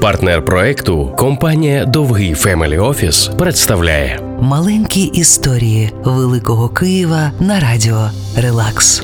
Партнер проекту компанія Довгий Family Office представляє Маленькі історії Великого Києва на радіо Релакс.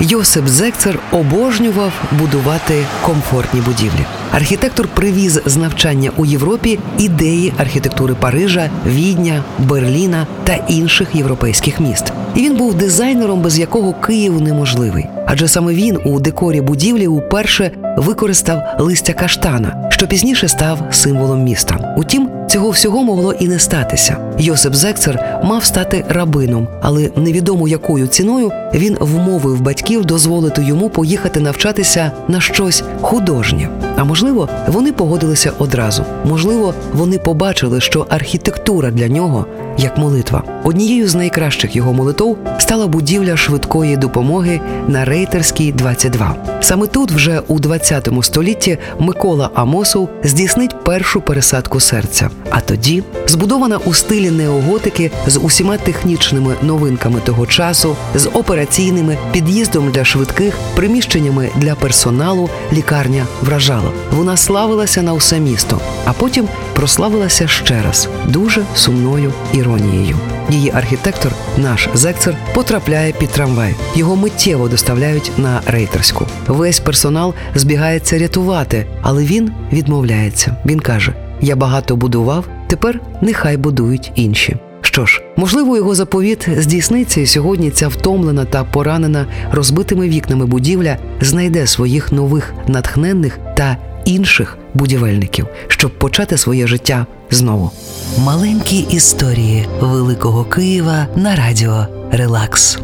Йосип Зекцер обожнював будувати комфортні будівлі. Архітектор привіз з навчання у Європі ідеї архітектури Парижа, Відня, Берліна та інших європейських міст. І він був дизайнером, без якого Київ неможливий. Адже саме він у декорі будівлі уперше використав листя каштана, що пізніше став символом міста. Утім, цього всього могло і не статися. Йосип Зекцер мав стати рабином, але невідомо якою ціною він вмовив батьків дозволити йому поїхати навчатися на щось художнє. А можливо, вони погодилися одразу. Можливо, вони побачили, що архітектура для нього як молитва. Однією з найкращих його молитов стала будівля швидкої допомоги на Рейтерській 22. Саме тут, вже у 20 столітті, Микола Амосов здійснить першу пересадку серця. А тоді, збудована у стилі неоготики з усіма технічними новинками того часу, з операційними під'їздом для швидких, приміщеннями для персоналу, лікарня вражала. Вона славилася на усе місто, а потім прославилася ще раз дуже сумною іронією. Її архітектор, наш зекцер, потрапляє під трамвай. Його миттєво доставляють на рейтерську. Весь персонал збігається рятувати, але він відмовляється. Він каже: Я багато будував, тепер нехай будують інші. Що ж, можливо, його заповіт здійсниться, і сьогодні ця втомлена та поранена розбитими вікнами будівля знайде своїх нових натхненних та інших будівельників, щоб почати своє життя знову. Маленькі історії Великого Києва на радіо Релакс.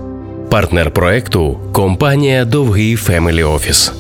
партнер проекту компанія Довгий Family Office.